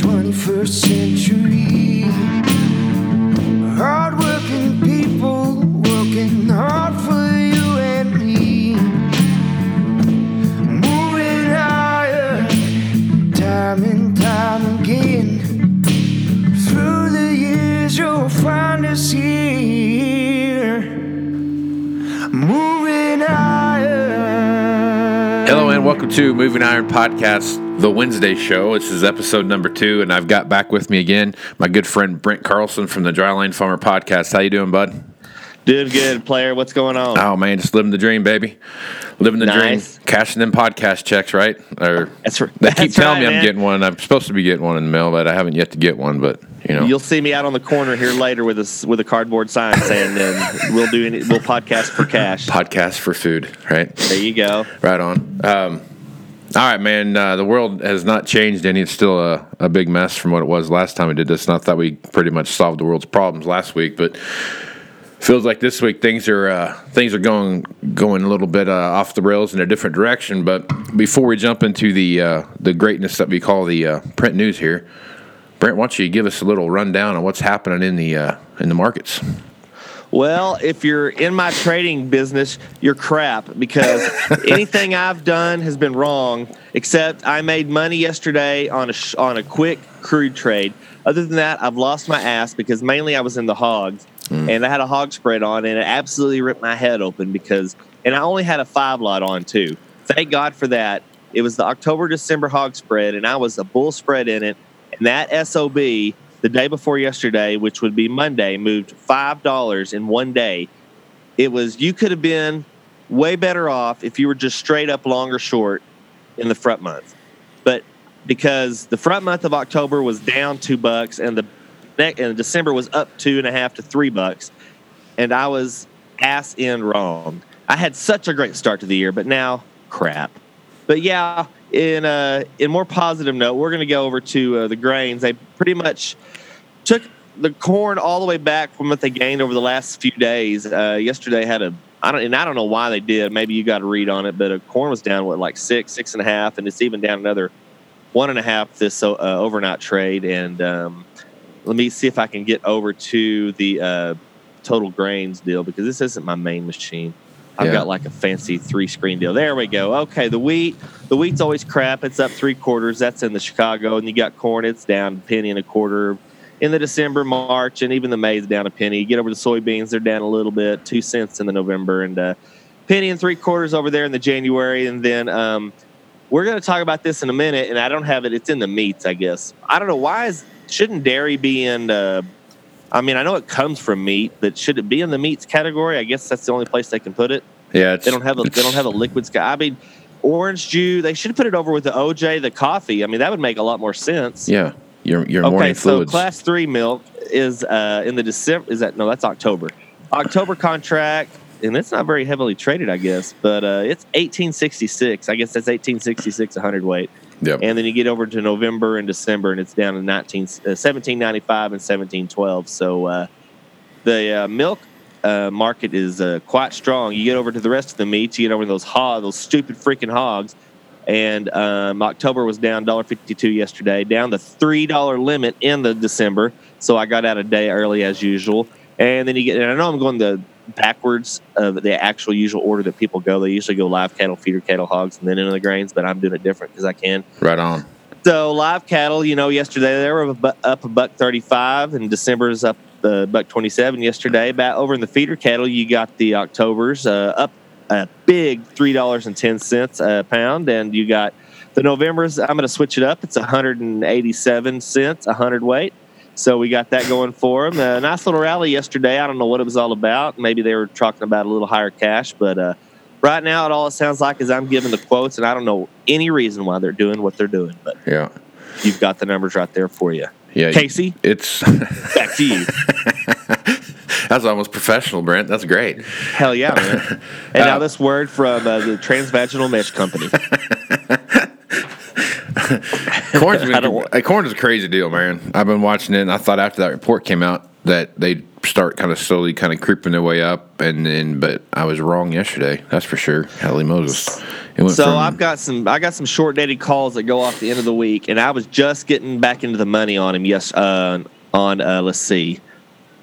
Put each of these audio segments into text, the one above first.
21st century. To Moving Iron Podcast, the Wednesday show. This is episode number two, and I've got back with me again my good friend Brent Carlson from the Dryline Farmer Podcast. How you doing, bud? Doing good, player. What's going on? Oh man, just living the dream, baby. Living the Nice. dream, cashing them podcast checks, right? Or That's r- they keep that's telling me I'm man. getting one. I'm supposed to be getting one in the mail, but I haven't yet to get one. But you know, You'll see me out on the corner here later with a with a cardboard sign saying, uh, "We'll do any, we'll podcast for cash." podcast for food, right? There you go. Right on. Um, all right, man. Uh, the world has not changed any. It's still a, a big mess from what it was last time we did this. Not that we pretty much solved the world's problems last week, but feels like this week things are uh, things are going going a little bit uh, off the rails in a different direction. But before we jump into the uh, the greatness that we call the uh, print news here, Brent, why don't you give us a little rundown on what's happening in the uh, in the markets? Well, if you're in my trading business, you're crap because anything I've done has been wrong. Except I made money yesterday on a sh- on a quick crude trade. Other than that, I've lost my ass because mainly I was in the hogs hmm. and I had a hog spread on and it absolutely ripped my head open because and I only had a five lot on too. Thank God for that. It was the October December hog spread and I was a bull spread in it. And that SOB the day before yesterday, which would be Monday, moved five dollars in one day. It was you could have been way better off if you were just straight up long or short in the front month, but because the front month of October was down two bucks and the and December was up two and a half to three bucks, and I was ass in wrong. I had such a great start to the year, but now crap. But yeah, in uh, in more positive note, we're going to go over to uh, the grains. They pretty much took the corn all the way back from what they gained over the last few days. Uh, yesterday had a I don't and I don't know why they did. Maybe you got to read on it, but uh, corn was down what like six, six and a half, and it's even down another one and a half this uh, overnight trade. And um, let me see if I can get over to the uh, total grains deal because this isn't my main machine. I've Yeah. got like a fancy three screen deal. There we go. Okay, the wheat, the wheat's always crap. It's up three quarters. That's in the Chicago, and you got corn. It's down a penny and a quarter. In the December, March, and even the May's down a penny. You get over the soybeans, they're down a little bit, two cents in the November, and uh, penny and three quarters over there in the January. And then um, we're going to talk about this in a minute, and I don't have it. It's in the meats, I guess. I don't know why is shouldn't dairy be in? Uh, I mean, I know it comes from meat, but should it be in the meats category? I guess that's the only place they can put it. Yeah, it's, They don't have a they don't have a liquid sky. I mean, orange juice. They should put it over with the OJ, the coffee. I mean, that would make a lot more sense. Yeah, your your Okay, morning so fluids. class three milk is uh, in the December. Is that no? That's October. October contract, and it's not very heavily traded, I guess. But uh, it's eighteen sixty six. I guess that's eighteen sixty six a hundred weight. Yep. And then you get over to November and December, and it's down to 19, uh, 1795 and 1712. So uh, the uh, milk uh, market is uh, quite strong. You get over to the rest of the meats, you get over to those hog, those stupid freaking hogs. And um, October was down $1.52 yesterday, down the $3 limit in the December. So I got out a day early as usual. And then you get, and I know I'm going the backwards of the actual usual order that people go. They usually go live cattle, feeder cattle, hogs, and then into the grains, but I'm doing it different because I can. right on. So live cattle, you know, yesterday they were up a buck thirty-five, and December's up uh, buck twenty-seven. Yesterday, back over in the feeder cattle, you got the October's uh, up a big three dollars and ten cents a pound, and you got the November's. I'm going to switch it up. It's one hundred and eighty-seven cents a hundred weight. So we got that going for them. A nice little rally yesterday. I don't know what it was all about. Maybe they were talking about a little higher cash, but uh, right now, it all it sounds like is I'm giving the quotes, and I don't know any reason why they're doing what they're doing. But Yeah, you've got the numbers right there for you. yeah. Casey, it's back to you. that's almost professional, Brent. That's great. Hell yeah, man. And now this word from uh, the Transvaginal Mesh Company. Corn's been, uh, corn is a crazy deal, man. I've been watching it, and I thought after that report came out that they'd start kind of slowly, kind of creeping their way up, and then but I was wrong yesterday. That's for sure. Holy Moses! It went So from- I've got some I got some short dated calls that go off the end of the week, and I was just getting back into the money on him. Yes, uh, on uh, let's see,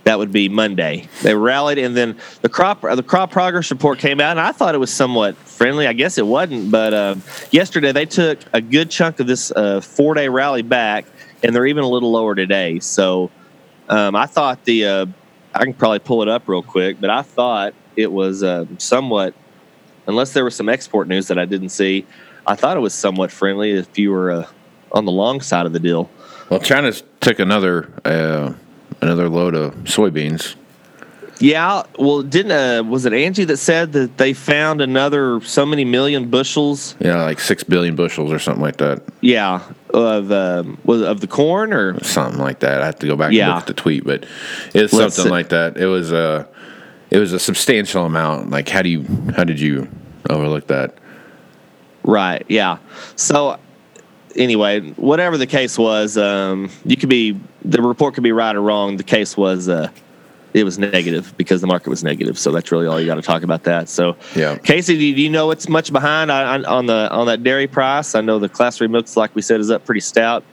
that would be Monday. They rallied, and then the crop the crop progress report came out, and I thought it was somewhat friendly. I guess it wasn't, but uh, yesterday they took a good chunk of this uh, four day rally back, and they're even a little lower today. So um, I thought the uh, I can probably pull it up real quick, but I thought it was uh, somewhat, unless there was some export news that I didn't see. I thought it was somewhat friendly if you were uh, on the long side of the deal. well, China took another uh, another load of soybeans. Yeah, well, didn't uh, was it Angie that said that they found another so many million bushels? Yeah, like six billion bushels or something like that. Yeah, of um, was of the corn or Something like that. I have to go back Yeah. and look at the tweet, but it's something like that. It was a it was a substantial amount. Like, how do you how did you overlook that? Right. Yeah. So anyway, whatever the case was, um, you could be the report could be right or wrong. The case was uh, it was negative because the market was negative. So that's really all you got to talk about that. So Yeah. Casey, do you, know what's much behind on, on the on that dairy price? I know the class three milks, like we said, is up pretty stout.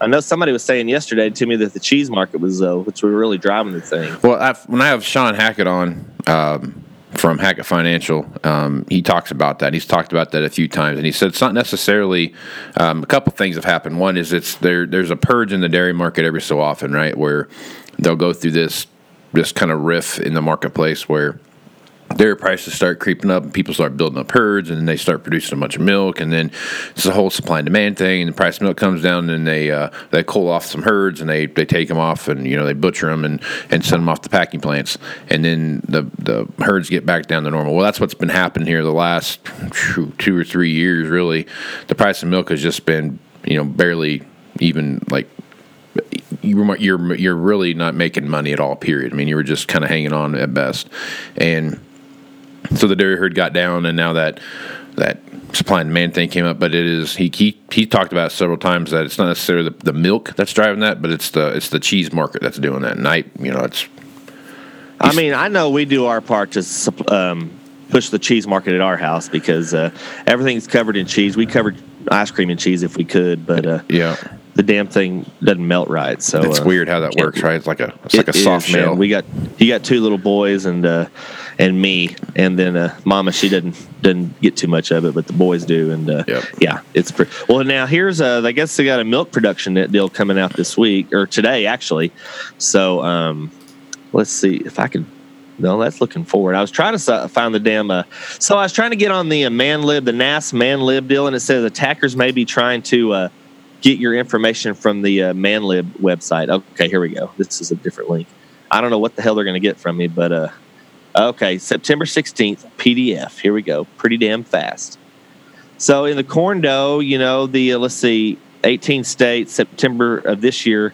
I know somebody was saying yesterday to me that the cheese market was uh, which we were really driving the thing. Well, i when I have Sean Hackett on um, from Hackett Financial, um, he talks about that. He's talked about that a few times, and he said it's not necessarily. Um, a couple things have happened. One is it's there. There's a purge in the dairy market every so often, right, where they'll go through this this kind of riff in the marketplace where dairy prices start creeping up and people start building up herds and then they start producing a bunch of milk and then it's a whole supply and demand thing and the price of milk comes down and they uh, they cull off some herds and they, they take them off and you know they butcher them and, and send them off to packing plants and then the the herds get back down to normal well that's what's been happening here the last two or three years really the price of milk has just been you know barely even like you're you're you're really not making money at all. Period. I mean, you were just kind of hanging on at best, and so the dairy herd got down, and now that that supply and demand thing came up. But it is he he he talked about it several times that it's not necessarily the, the milk that's driving that, but it's the it's the cheese market that's doing that. And I you know it's I mean, I know we do our part to um, push the cheese market at our house because uh, everything's covered in cheese. We covered ice cream and cheese if we could, but uh, yeah. the damn thing doesn't melt right. So It's uh, weird how that works, right? It's like a it's like a soft man. shell. We got you got two little boys and uh, and me, and then uh, Mama. She didn't doesn't get too much of it, but the boys do. And uh, Yep. yeah, it's pretty. Well, now here's uh, I guess they got a milk production deal coming out this week or today actually. So um, let's see if I can. No, that's looking forward. I was trying to find the damn. Uh, so I was trying to get on the uh, ManLib, the NASS ManLib deal, and it says attackers may be trying to uh, get your information from the uh, ManLib website. Okay, here we go. This is a different link. I don't know what the hell they're going to get from me, but uh, okay, September 16th, PDF. Here we go. Pretty damn fast. So in the corn dough, you know, the uh, let's see, 18 states, September of this year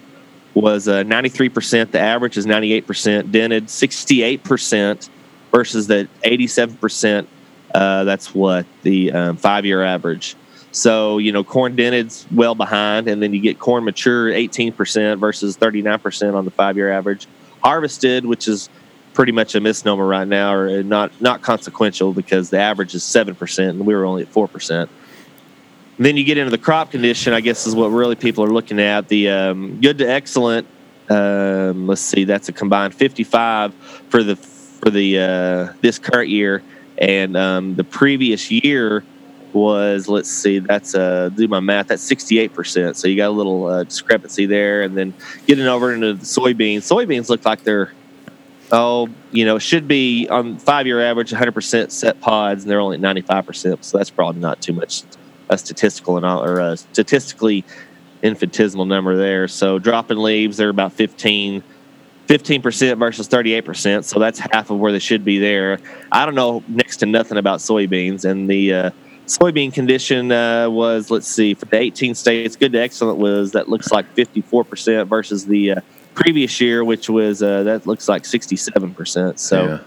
was uh, 93%. The average is 98%. Dented 68% versus the 87%. Uh, that's what the um, five year average. So, you know, corn dented's well behind, and then you get corn mature 18% versus 39% on the five year average. Harvested, which is pretty much a misnomer right now, or not not consequential because the average is 7%, and we were only at 4%. Then you get into the crop condition, I guess is what really people are looking at. The um, good to excellent, um, let's see, that's a combined 55 for the for the uh, this current year, and um, the previous year was let's see, that's uh, do my math, that's 68 percent. So you got a little uh, discrepancy there, and then getting over into the soybeans. Soybeans look like they're oh, you know, should be on five year average 100 percent set pods, and they're only at 95 percent. So that's probably not too much a statistical or a statistically infinitesimal number there. So dropping leaves, they're about 15. 15% versus 38%, so that's half of where they should be there. I don't know next to nothing about soybeans, and the uh, soybean condition uh, was, let's see, for the 18 states, good to excellent was that looks like 54% versus the uh, previous year, which was uh, that looks like 67%. So Yeah.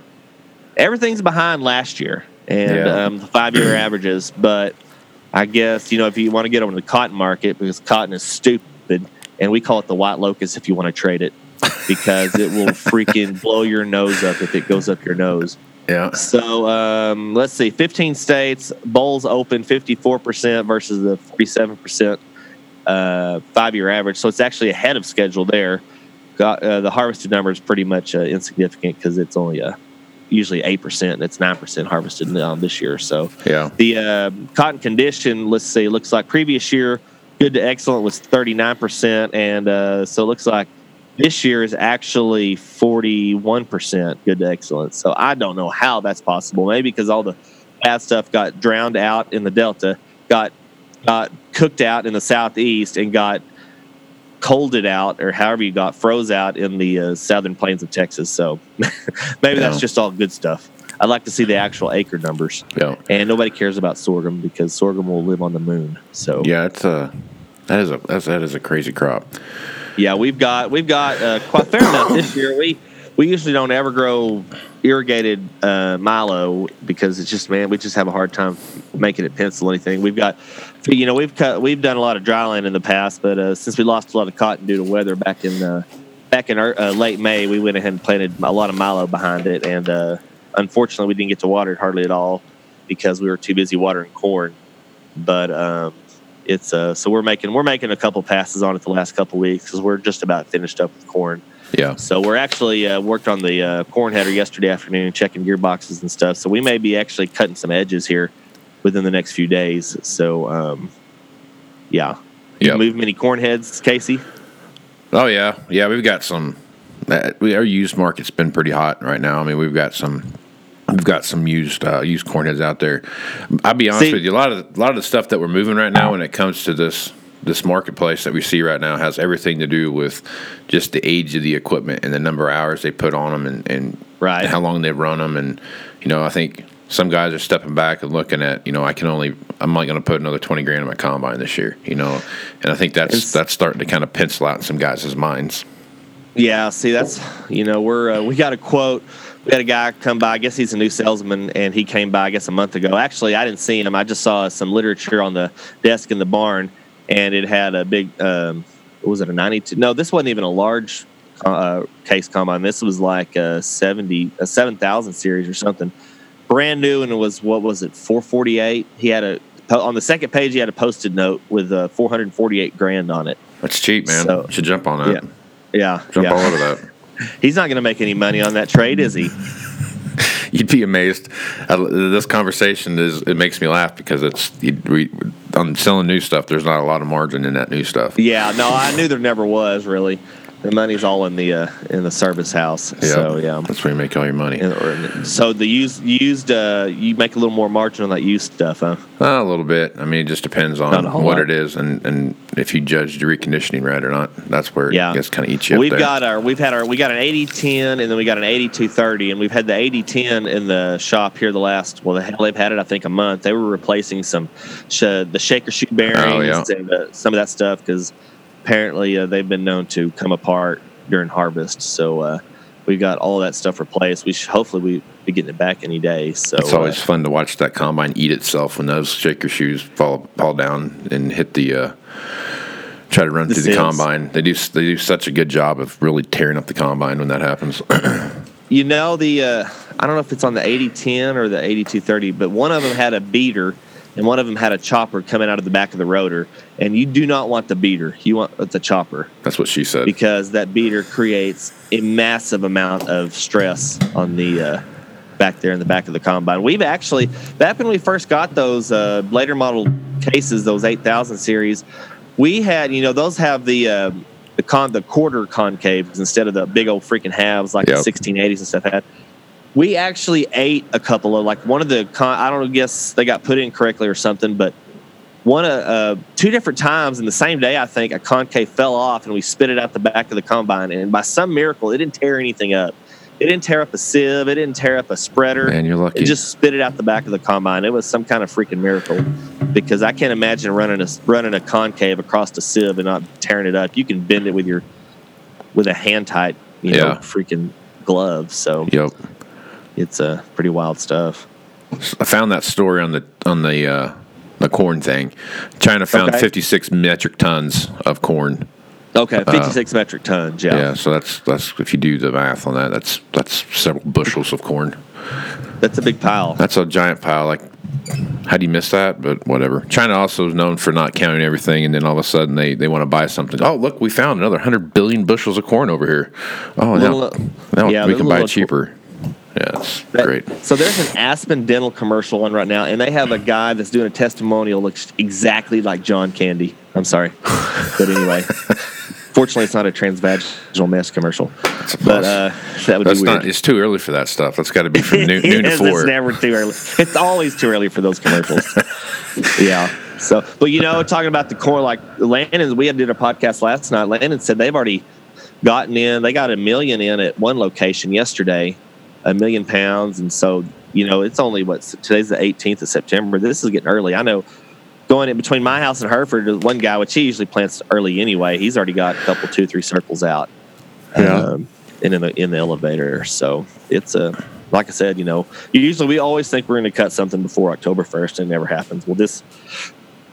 everything's behind last year and Yeah. um, the five year averages. But I guess, you know, if you want to get over the cotton market, because cotton is stupid, and we call it the white locust if you want to trade it, because it will freaking blow your nose up if it goes up your nose. Yeah. So um, let's see, 15 states, bolls open 54% versus the 47% uh, five year average. So it's actually ahead of schedule there. Got, uh, the harvested number is pretty much uh, insignificant because it's only uh, usually 8% and it's 9% harvested um, this year. So Yeah. the uh, cotton condition, let's see, looks like previous year, good to excellent was 39%. And uh, so it looks like this year is actually 41% good to excellent. So I don't know how that's possible. Maybe because all the bad stuff got drowned out in the Delta, got got cooked out in the southeast, and got colded out, or however you got froze out in the uh, southern plains of Texas. So maybe that's just all good stuff. I'd like to see the actual acre numbers. Yeah. And nobody cares about sorghum because sorghum will live on the moon. So Yeah, it's a that is a that's, that is a crazy crop. Yeah, we've got we've got uh, quite fair enough this year. We we usually don't ever grow irrigated uh, milo because it's just man, we just have a hard time making it pencil anything. We've got you know we've cut we've done a lot of dryland in the past, but uh, since we lost a lot of cotton due to weather back in uh, back in our, uh, late May, we went ahead and planted a lot of milo behind it, and uh, unfortunately, we didn't get to water it hardly at all because we were too busy watering corn. But um, it's uh, so we're making we're making a couple passes on it the last couple weeks because we're just about finished up with corn. Yeah. So we're actually uh, worked on the uh, corn header yesterday afternoon, checking gearboxes and stuff. So we may be actually cutting some edges here within the next few days. So um, yeah, Yep. move many corn heads, Casey. Oh yeah, yeah. We've got some. Uh, we, our used market's been pretty hot right now. I mean, we've got some. We've got some used uh, used corn heads out there. I'll be honest See- with you. A lot of a lot of the stuff that we're moving right now, when it comes to this this marketplace that we see right now, has everything to do with just the age of the equipment and the number of hours they put on them, and, and Right. how long they run them. And you know, I think some guys are stepping back and looking at you know, I can only I'm only going to put another twenty grand in my combine this year. You know, and I think that's It's- that's starting to kind of pencil out in some guys' minds. Yeah, see, that's you know we're uh, we got a quote. We had a guy come by. I guess he's a new salesman, and he came by I guess a month ago. Actually, I didn't see him. I just saw some literature on the desk in the barn, and it had a big. Um, what was it a ninety-two? No, this wasn't even a large uh, case combine. This was like a seventy, a seven thousand series or something, brand new, and it was what was it, four forty-eight? He had a on the second page. He had a posted note with uh, four hundred forty-eight grand on it. That's cheap, man. So- Should jump on that. Yeah. Yeah, Jump yeah. all over that. He's not going to make any money on that trade, is he? You'd be amazed. I, this conversation is it makes me laugh because it's you, we, on selling new stuff. There's not a lot of margin in that new stuff. Yeah, no, I knew there never was really. The money's all in the uh, in the service house. So yeah. that's where you make all your money. And- or- So the used used uh, you make a little more margin on that used stuff, huh? Uh, a little bit. I mean, it just depends on what lot. it is and, and if you judge the reconditioning right or not. That's where Yeah. it gets kind of eats you up We've got our we've had our we got an 8010 and then we got an 8230 and we've had the 8010 in the shop here the last well the they've had it I think a month. They were replacing some sh- the shaker shoe bearings Oh, yeah. and uh, some of that stuff because apparently uh, they've been known to come apart during harvest. So uh, we've got all that stuff replaced. We should, hopefully we be getting it back any day. So it's always uh, fun to watch that combine eat itself when those shaker shoes fall fall down and hit the. Uh, try to run through the combine. They do they do such a good job of really tearing up the combine when that happens. You know the uh, I don't know if it's on the 8010 or the 8230, but one of them had a beater and one of them had a chopper coming out of the back of the rotor. And you do not want the beater; you want the chopper That's what she said. because that beater creates a massive amount of stress on the uh, back there in the back of the combine. We've actually back when we first got those uh, later model cases, those 8000 series, we had you know those have the uh, the con the quarter concaves instead of the big old freaking halves like Yep. the 1680s and stuff had. We actually ate a couple of like one of the con. I don't guess they got put in correctly or something, but one uh, uh, two different times in the same day, I think a concave fell off and we spit it out the back of the combine, and by some miracle, it didn't tear anything up. It didn't tear up a sieve. It didn't tear up a spreader. Man, you're lucky. It just spit it out the back of the combine. It was some kind of freaking miracle because I can't imagine running a running a concave across a sieve and not tearing it up. You can bend it with your with a hand tight, you know, Yeah. freaking glove. So Yep. It's uh, pretty wild stuff. I found that story on the on the uh, the corn thing. China found Okay. 56 metric tons of corn Okay, 56 metric tons. Yeah. Yeah, so that's that's if you do the math on that, that's that's several bushels of corn. That's a big pile. That's a giant pile. Like, how do you miss that? But whatever. China also is known for not counting everything, and then all of a sudden they, they want to buy something. Oh, look, we found another hundred billion bushels of corn over here. Oh, Little, now, uh, now yeah, we can buy cheaper. Yeah, great. So there's an Aspen Dental commercial on right now, and they have a guy that's doing a testimonial looks exactly like John Candy. I'm sorry, but anyway. Fortunately, it's not a transvaginal mesh commercial, a but uh, that would That's be weird. not. It's too early for that stuff. That's got to be from noon, noon to four. It's never too early. It's always too early for those commercials. yeah. So, but you know, talking about the corn, like Landon, we had did a podcast last night. Landon said they've already gotten in. They got a million in at one location yesterday, a million pounds, and so you know, it's only what today's the 18th of September. This is getting early. I know. Going in between my house and Hereford, one guy, which he usually plants early anyway, he's already got a couple, two, three circles out Yeah. um, and in the in the elevator. So it's a like I said, you know, usually we always think we're going to cut something before October first, and it never happens. Well, this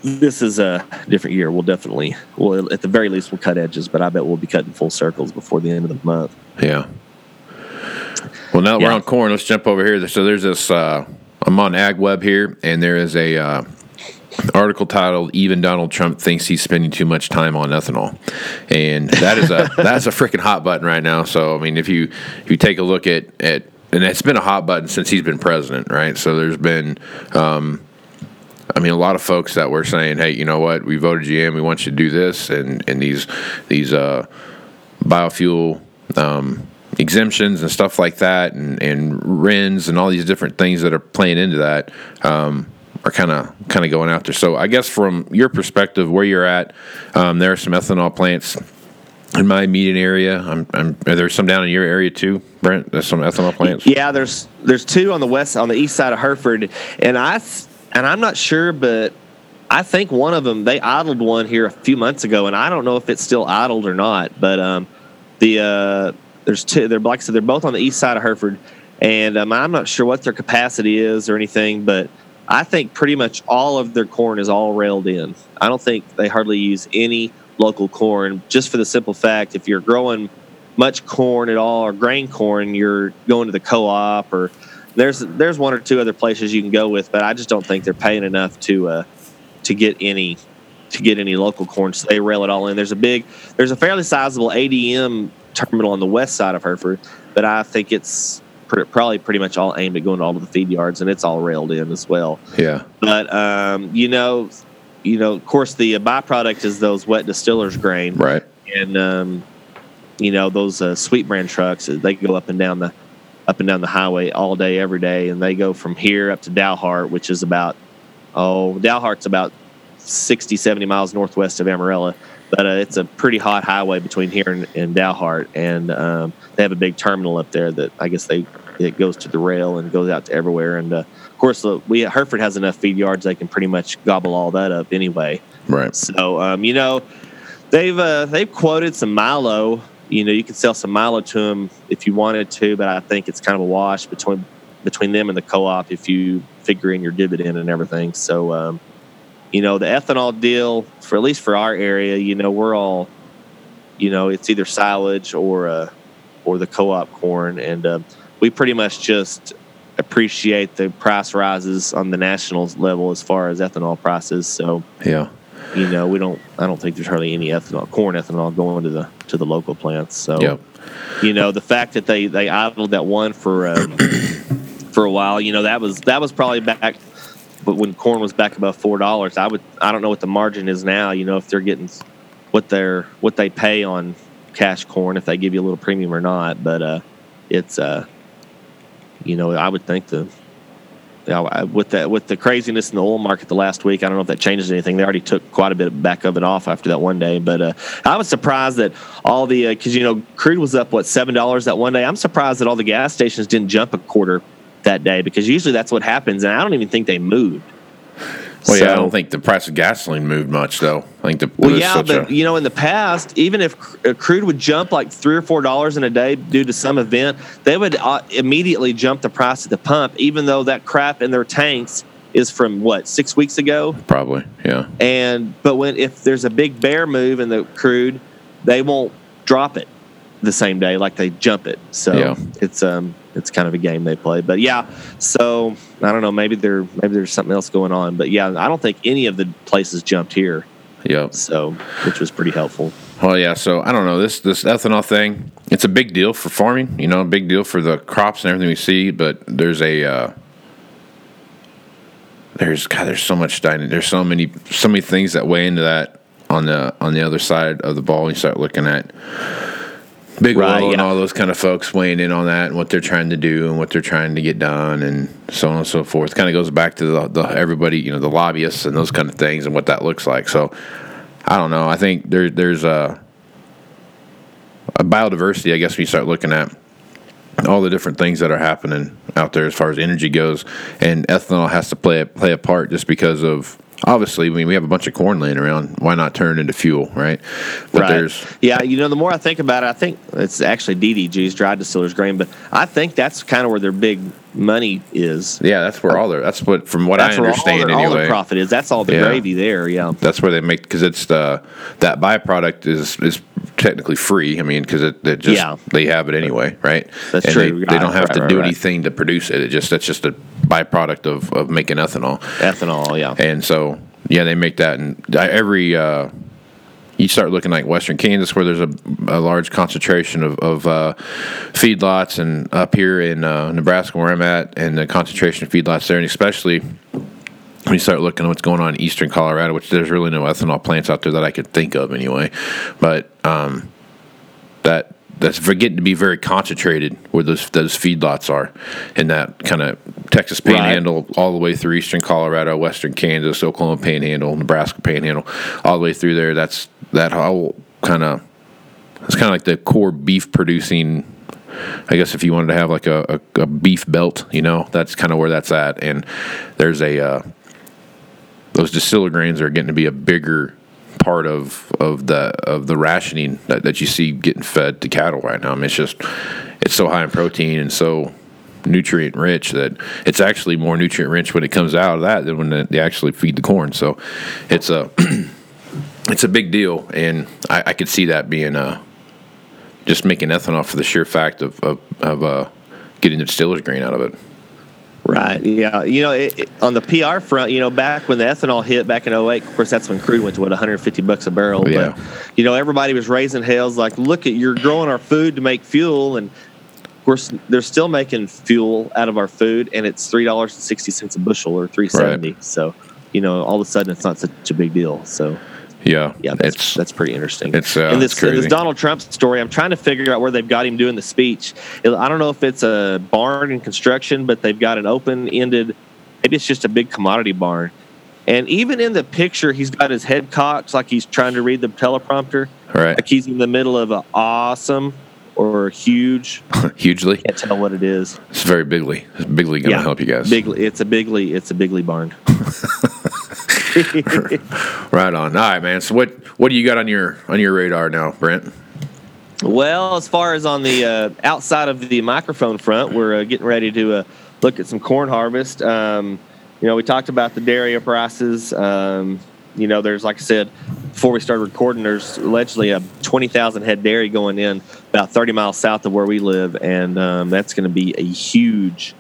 this is a different year. We'll definitely, well, at the very least, we'll cut edges, but I bet we'll be cutting full circles before the end of the month. Yeah. Well, now that we're on corn, let's jump over here. So there's this. Uh, I'm on AgWeb here, and there is a uh, article titled "Even Donald Trump thinks he's spending too much time on ethanol," and that is a that's a freaking hot button right now. So I mean, if you if you take a look at at and it's been a hot button since he's been president, right? So there's been. Um, I mean, a lot of folks that were saying, "Hey, you know what? We voted you in. We want you to do this," and and these these uh, biofuel um, exemptions and stuff like that, and, and RINs and all these different things that are playing into that um, are kind of kind of going out there. So I guess from your perspective, where you're at, um, there are some ethanol plants in my immediate area. I'm, I'm, are there some down in your area too, Brent? There's some ethanol plants. Yeah, there's there's two on the west on the east side of Hereford, and I and I'm not sure, but I think one of them they idled one here a few months ago, and I don't know if it's still idled or not. But um, the uh, there's two. They're like I said, they're both on the east side of Hereford, and um, I'm not sure what their capacity is or anything, but I think pretty much all of their corn is all railed in. I don't think they hardly use any local corn, just for the simple fact if you're growing much corn at all or grain corn, you're going to the co-op or there's there's one or two other places you can go with, but I just don't think they're paying enough to uh, to get any to get any local corn. So they rail it all in. There's a big there's a fairly sizable ADM terminal on the west side of Hereford, but I think it's pr- probably pretty much all aimed at going to all of the feed yards, and it's all railed in as well. Yeah, But um, you know, you know, of course, the byproduct is those wet distillers grain right. and um, you know those uh, Sweet Bran trucks they go up and down the up and down the highway all day every day and they go from here up to Dalhart which is about oh Dalhart's about 60 70 miles northwest of Amarillo but uh, it's a pretty hot highway between here and, and Dalhart and um, they have a big terminal up there that I guess they it goes to the rail and goes out to everywhere and uh, of course uh, we Hereford has enough feed yards they can pretty much gobble all that up anyway Right. so um, you know, they've uh, they've quoted some Milo. You know, you could sell some Milo to them if you wanted to, but I think it's kind of a wash between between them and the co-op if you figure in your dividend and everything. So, um, you know, the ethanol deal for at least for our area, you know, we're all, you know, it's either silage or uh, or the co-op corn, and uh, we pretty much just appreciate the price rises on the national level as far as ethanol prices. So Yeah. you know, we don't. I don't think there's hardly any ethanol, corn ethanol going to the to the local plants. So, Yep. you know, the fact that they they idled that one for um, for a while, you know, that was that was probably back, but when corn was back above four dollars, I would I don't know what the margin is now. You know, if they're getting what they're what they pay on cash corn, if they give you a little premium or not, but uh, it's uh, you know, I would think the with that with the craziness in the oil market the last week, I don't know if that changes anything. They already took quite a bit back of it off after that one day, but uh, I was surprised that all the because you know crude was up what seven dollars that one day. I'm surprised that all the gas stations didn't jump a quarter that day because usually that's what happens, and I don't even think they moved. Well, yeah, I don't think the price of gasoline moved much, though. I think the Well, yeah, but a- you know, in the past, even if cr- uh, crude would jump like three or four dollars in a day due to some event, they would uh, immediately jump the price at the pump, even though that crap in their tanks is from what six weeks ago. probably, yeah, And but when if there's a big bear move in the crude, they won't drop it the same day like they jump it. So Yeah. it's um it's kind of a game they play. But yeah, so I don't know. Maybe there maybe there's something else going on. But yeah, I don't think any of the places jumped here. Yep. So which was pretty helpful. Well, yeah. So I don't know this this ethanol thing. It's a big deal for farming. You know, a big deal for the crops and everything we see. But there's a uh, there's God. There's so much dining. There's so many so many things that weigh into that on the on the other side of the ball. You start looking at big Right, oil and all those kind of folks weighing in on that and what they're trying to do and what they're trying to get done and so on and so forth. Kind of goes back to the, the everybody, you know, the lobbyists and those kind of things and what that looks like. So I don't know. I think there there's a a biodiversity, I guess, when you start looking at all the different things that are happening out there as far as energy goes, and ethanol has to play a, play a part just because of obviously. I mean, we have a bunch of corn laying around. Why not turn it into fuel, right? But right. there's yeah, you know, the more I think about it, I think it's actually DDG's dry distillers grain, but I think that's kind of where their big money is. yeah, that's where all their that's what from what I where all understand their, all anyway. their profit is. That's all the Yeah. gravy there. Yeah. that's where they make because it's the that byproduct is is technically free. I mean, because it, it just Yeah. they have it anyway, right? That's and true. They, they don't have right, to do right. anything to produce it. It just that's just a byproduct of of making ethanol. Ethanol. Yeah. And so, yeah, they make that, and every uh, you start looking like Western Kansas, where there's a, a large concentration of, of uh, feedlots, and up here in uh, Nebraska, where I'm at, and the concentration of feedlots there, and especially when you start looking at what's going on in eastern Colorado, which there's really no ethanol plants out there that I could think of anyway, but um, that that's getting to be very concentrated where those those feedlots are, in that kind of Texas Right. Panhandle all the way through eastern Colorado, western Kansas, Oklahoma Panhandle, Nebraska Panhandle, all the way through there. That's that whole kind of it's kind of like the core beef producing. I guess if you wanted to have like a, a, a beef belt, you know, that's kind of where that's at. And there's a uh, those distiller grains are getting to be a bigger part of of the of the rationing that, that you see getting fed to cattle right now. I mean, it's just it's so high in protein and so nutrient rich that it's actually more nutrient rich when it comes out of that than when they actually feed the corn. So it's a it's a big deal, and I, I could see that being uh just making ethanol for the sheer fact of of, of uh, getting the distiller's grain out of it. Right. Yeah. You know, it, it- on the PR front, you know, back when the ethanol hit back in 08, of course, that's when crude went to what 150 bucks a barrel. Yeah. But you know, everybody was raising hells like, look at you're growing our food to make fuel, and of course, they're still making fuel out of our food, and it's three dollars and sixty cents a bushel or three seventy. So, you know, all of a sudden, it's not such a big deal. So. Yeah, Yeah, that's, it's that's pretty interesting. it's, uh, in this, in this. Donald Trump story, I'm trying to figure out where they've got him doing the speech. I don't know if it's a barn in construction, but they've got an open-ended. Maybe it's just a big commodity barn. And even in the picture, he's got his head cocked like he's trying to read the teleprompter. right Like he's in the middle of a awesome or huge. hugely. Can't tell what it is. It's very bigly. It's bigly going to Yeah. help you guys. Bigly. It's a bigly. It's a bigly barn. Right on. All right, man. So what what do you got on your on your radar now, Brent? Well, as far as on the uh, outside of the microphone front, we're uh, getting ready to uh, look at some corn harvest. Um, you know, we talked about the dairy prices. Um, you know, there's like I said before we started recording, there's allegedly a 20,000 head dairy going in about 30 miles south of where we live, and um, that's going to be a huge.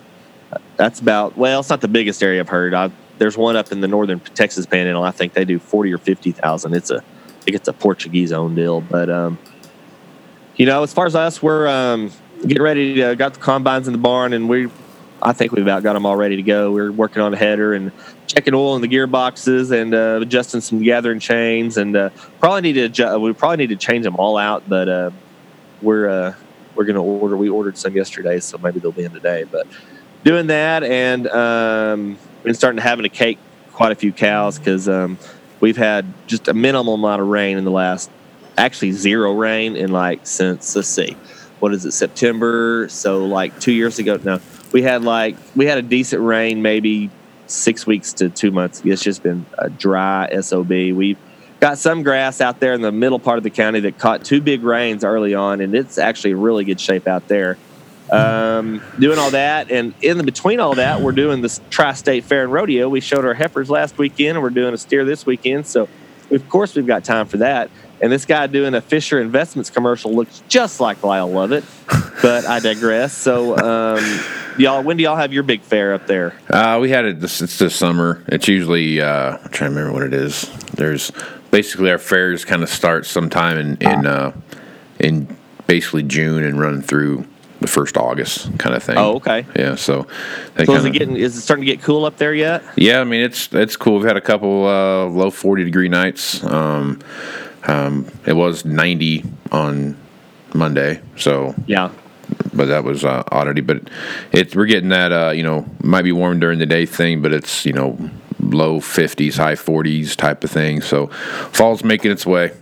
That's about well, it's not the biggest area I've heard. I, there's one up in the northern Texas Panhandle. I think they do 40 or 50,000. It's a, I think it's a Portuguese owned deal, but um, you know, as far as us, we're um, getting ready to got the combines in the barn, and we, I think we've about got them all ready to go. We're working on a header and checking oil in the gearboxes and uh, adjusting some gathering chains, and uh, probably need to adjust, we probably need to change them all out, but uh, we're uh, we're gonna order. We ordered some yesterday, so maybe they'll be in today. But doing that, and um, been starting to having to cake quite a few cows because um, we've had just a minimal amount of rain in the last actually zero rain in like since let's see what is it september? So like two years ago no we had like we had a decent rain maybe six weeks to two months. It's just been a dry sob we've got some grass out there in the middle part of the county that caught two big rains early on and it's actually really good shape out there um, doing all that and in the between all that we're doing this tri-state fair and rodeo we showed our heifers last weekend and we're doing a steer this weekend so of course we've got time for that. And this guy doing a Fisher Investments commercial looks just like Lyle Lovett, but I digress. So, um, y'all, when do y'all have your big fair up there? Uh, we had it. This, it's this summer. It's usually. Uh, I'm trying to remember what it is. There's basically our fairs kind of start sometime in in uh, in basically June and run through the first August kind of thing. Oh, okay. Yeah. So. So is kinda- it getting? Is it starting to get cool up there yet? Yeah, I mean it's it's cool. We've had a couple uh, low forty degree nights. Um, um, it was ninety on Monday, so Yeah. but that was uh, oddity. But it's we're getting that uh, you know might be warm during the day thing, but it's you know low fifties, high forties type of thing. So fall's making its way,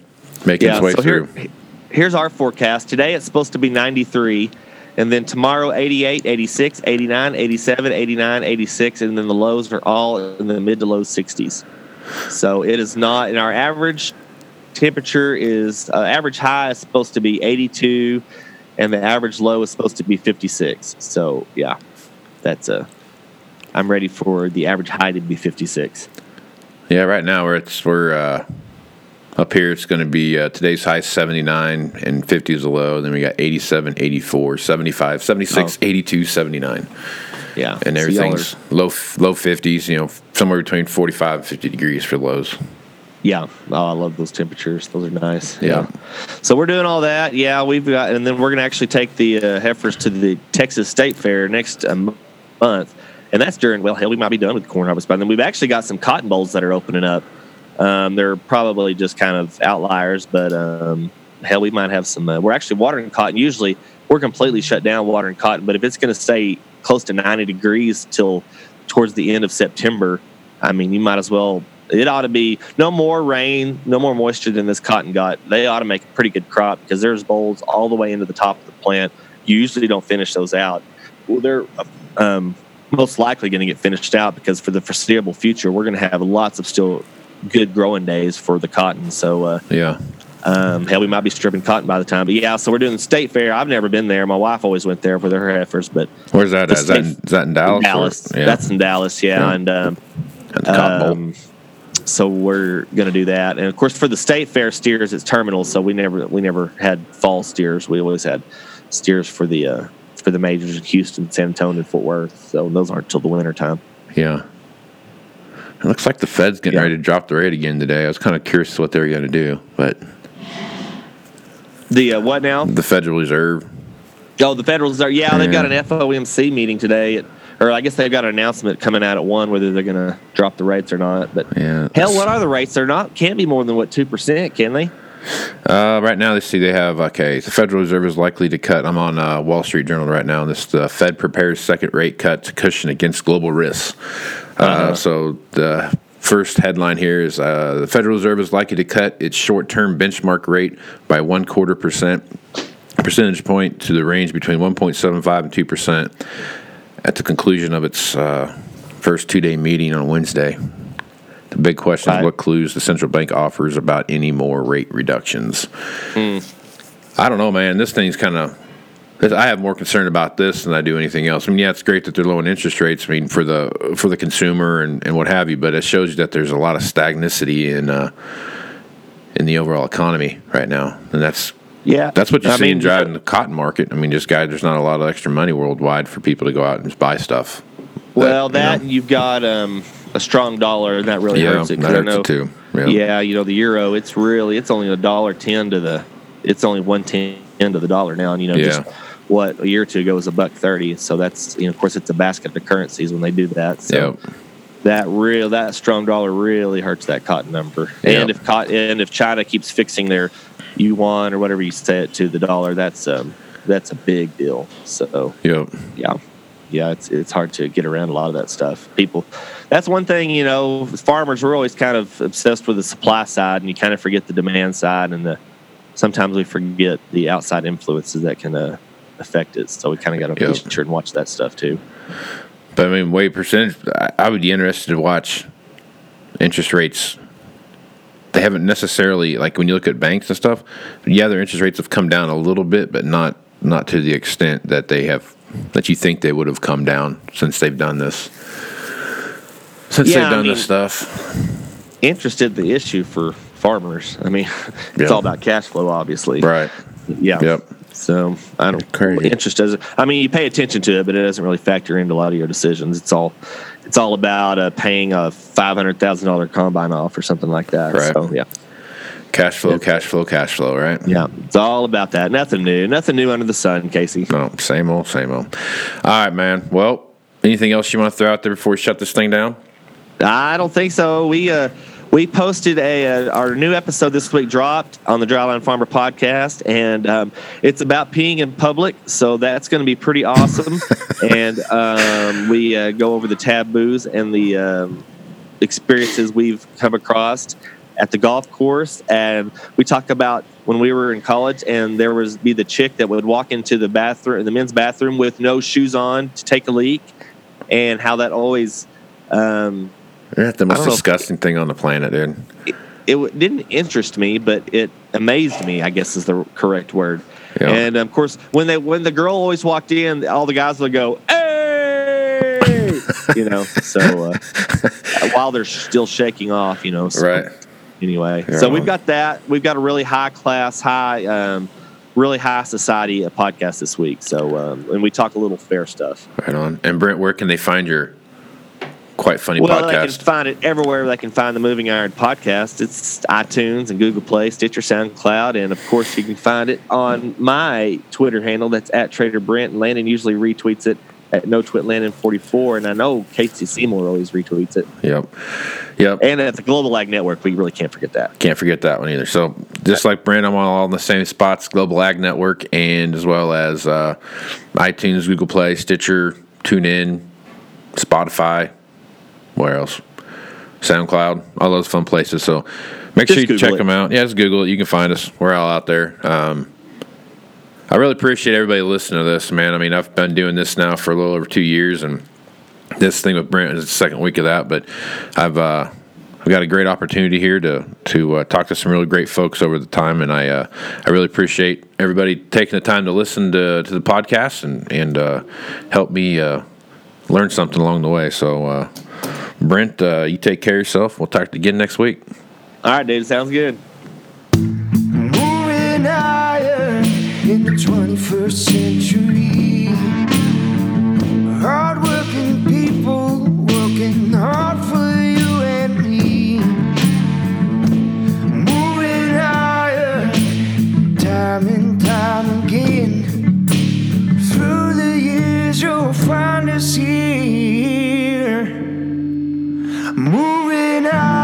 making Yeah. its way So through. here, here's our forecast. Today it's supposed to be 93. And then tomorrow, 88, 86, 89, 87, 89, 86. And then the lows are all in the mid to low 60s. So it is not, and our average temperature is, uh, average high is supposed to be 82, and the average low is supposed to be 56. So yeah, that's a, I'm ready for the average high to be 56. Yeah, right now we're it's we're uh, up here. It's going to be uh, today's high 79 and 50 is the low. Then we got 87, 84, 75, 76, Oh. 82, 79, Yeah. and So everything's low low 50s. You know, somewhere between 45 and 50 degrees for lows. Yeah. Oh, I love those temperatures. Those are nice. Yeah. So we're doing all that. Yeah, we've got, and then we're going to actually take the uh, heifers to the Texas State Fair next um, month. And that's during, well, hell, we might be done with corn harvest by then. We've actually got some cotton bolls that are opening up. Um, they're probably just kind of outliers, but um, hell, we might have some. Uh, we're actually watering cotton. Usually we're completely shut down watering cotton, but if it's going to stay close to 90 degrees till towards the end of September, I mean, you might as well. It ought to be no more rain, no more moisture than this cotton got. They ought to make a pretty good crop because there's bolls all the way into the top of the plant. You usually don't finish those out. Well, they're um, most likely going to get finished out because for the foreseeable future, we're going to have lots of still good growing days for the cotton. So, uh, Yeah, um, hell, we might be stripping cotton by the time. But yeah, so we're doing the state fair. I've never been there. My wife always went there for their heifers, but where's that? At? Is that in, is that in Dallas? or- Dallas. yeah, That's in Dallas, yeah. Yeah. And um, at the Cotton Bowl. um, so we're going to do that, and of course for the state fair steers, it's terminal. So we never we never had fall steers. We always had steers for the uh, for the majors in Houston, San Antonio, and Fort Worth. So those aren't till the winter time. Yeah. It looks like the Fed's getting Yeah. ready to drop the rate again today. I was kind of curious what they were going to do, but The uh, what now? the Federal Reserve. Oh, the Federal Reserve. Yeah, they've got an FOMC meeting today, at, or I guess they've got an announcement coming out at one whether they're going to drop the rates or not. But Yeah. hell, what are the rates? They're not can't be more than what two percent, can they? Uh, right now, they see they have okay. The Federal Reserve is likely to cut. I'm on uh, Wall Street Journal right now. And this the Fed prepares second rate cut to cushion against global risks. Uh, Uh-huh. So the first headline here is uh, the Federal Reserve is likely to cut its short-term benchmark rate by one quarter percent percentage point to the range between 1.75 and 2 percent at the conclusion of its uh, first two-day meeting on Wednesday. The big question is what clues the central bank offers about any more rate reductions. I don't know, man. This thing's kind of. I have more concern about this than I do anything else. I mean, yeah, it's great that they're lowering interest rates. I mean, for the for the consumer and, and what have you, but it shows you that there's a lot of stagnicity in uh, in the overall economy right now, and that's Yeah, that's what you're I seeing mean, driving the cotton market. I mean, just guy, there's not a lot of extra money worldwide for people to go out and just buy stuff. Well, you that know. and you've got um, a strong dollar, and that really Yeah, hurts it. that hurts it too. Yeah. Yeah. you know the euro. It's really it's only a dollar ten to the. It's only one ten to the dollar now, and you know Yeah. just what a year or two ago was a buck thirty. So that's you know of course it's a basket of currencies when they do that. So Yep. that real that strong dollar really hurts that cotton number. Yeah. And if cotton and if China keeps fixing their yuan or whatever you say it to the dollar, that's um that's a big deal. So Yep. yeah yeah it's it's hard to get around a lot of that stuff people that's one thing you know farmers we're always kind of obsessed with the supply side and you kind of forget the demand side and the sometimes we forget the outside influences that can uh, affect it so we kind of got to Yep. be sure and watch that stuff too But I mean, weight percentage. I, I would be interested to watch interest rates. They haven't necessarily like when you look at banks and stuff. Yeah, their interest rates have come down a little bit, but not not to the extent that they have that you think they would have come down since they've done this. Since Yeah, they've I done this mean- stuff. interested the issue for farmers. I mean, it's all about cash flow, obviously. Right. Yeah. Yep. So I don't Crazy. interest doesn't. I mean, you pay attention to it, but it doesn't really factor into a lot of your decisions. It's all, it's all about uh, paying a five hundred thousand dollar combine off or something like that. Right. So yeah, Cash flow, cash flow, cash flow. Right. yeah, it's all about that. Nothing new. Nothing new under the sun, Casey. No, same old, same old. All right, man. Well, anything else you want to throw out there before we shut this thing down? I don't think so. We uh, we posted a uh, our new episode this week dropped on the Dryline Farmer podcast, and um, it's about peeing in public. So that's going to be pretty awesome. and um, we uh, go over the taboos and the um, experiences we've come across at the golf course, and we talk about when we were in college, and there was be the chick that would walk into the bathroom, the men's bathroom, with no shoes on to take a leak, and how that always. Um, You're the most don't know if- disgusting thing on the planet, dude. it w- didn't interest me, but it amazed me. I guess is the correct word. Yeah. And of course, when they when the girl always walked in, all the guys would go, "Hey!" you know. So uh, while they're still shaking off, you know. So Right. Anyway, Yeah. so we've got that. We've got a really high class, high, um, really high society uh, podcast this week. So um, and we talk a little fair stuff. Right on. And Brent, where can they find your quite funny Well, they can podcast? find it everywhere they can find the Moving Iron podcast. It's iTunes and Google Play, Stitcher, SoundCloud, and of course you can find it on my Twitter handle. That's at Trader Brent. And Landon usually retweets it at No Twit Landon 44, and I know Casey Seymour always retweets it. Yep. Yep. And at the Global Ag Network, we really can't forget that. Can't forget that one either. So just like Brent, I'm all in the same spots: Global Ag Network, and as well as uh, iTunes, Google Play, Stitcher, TuneIn, Spotify. Where else? SoundCloud, all those fun places. So make Just sure you Google check it. them out. Yeah, just Google it. You can find us. We're all out there. Um, I really appreciate everybody listening to this, man. I mean, I've been doing this now for a little over two years, and this thing with Brent is the second week of that. But I've uh, I've got a great opportunity here to to uh, talk to some really great folks over the time, and I uh, I really appreciate everybody taking the time to listen to, to the podcast and and uh, help me uh, learn something along the way. So, uh, Brent, uh, you take care of yourself. We'll talk again next week. All right, David. Sounds good. Moving Iron in the 21st century. Hardworking people working hard for you and me. Moving Iron, time and time again. Through the years, you'll find us here moving on.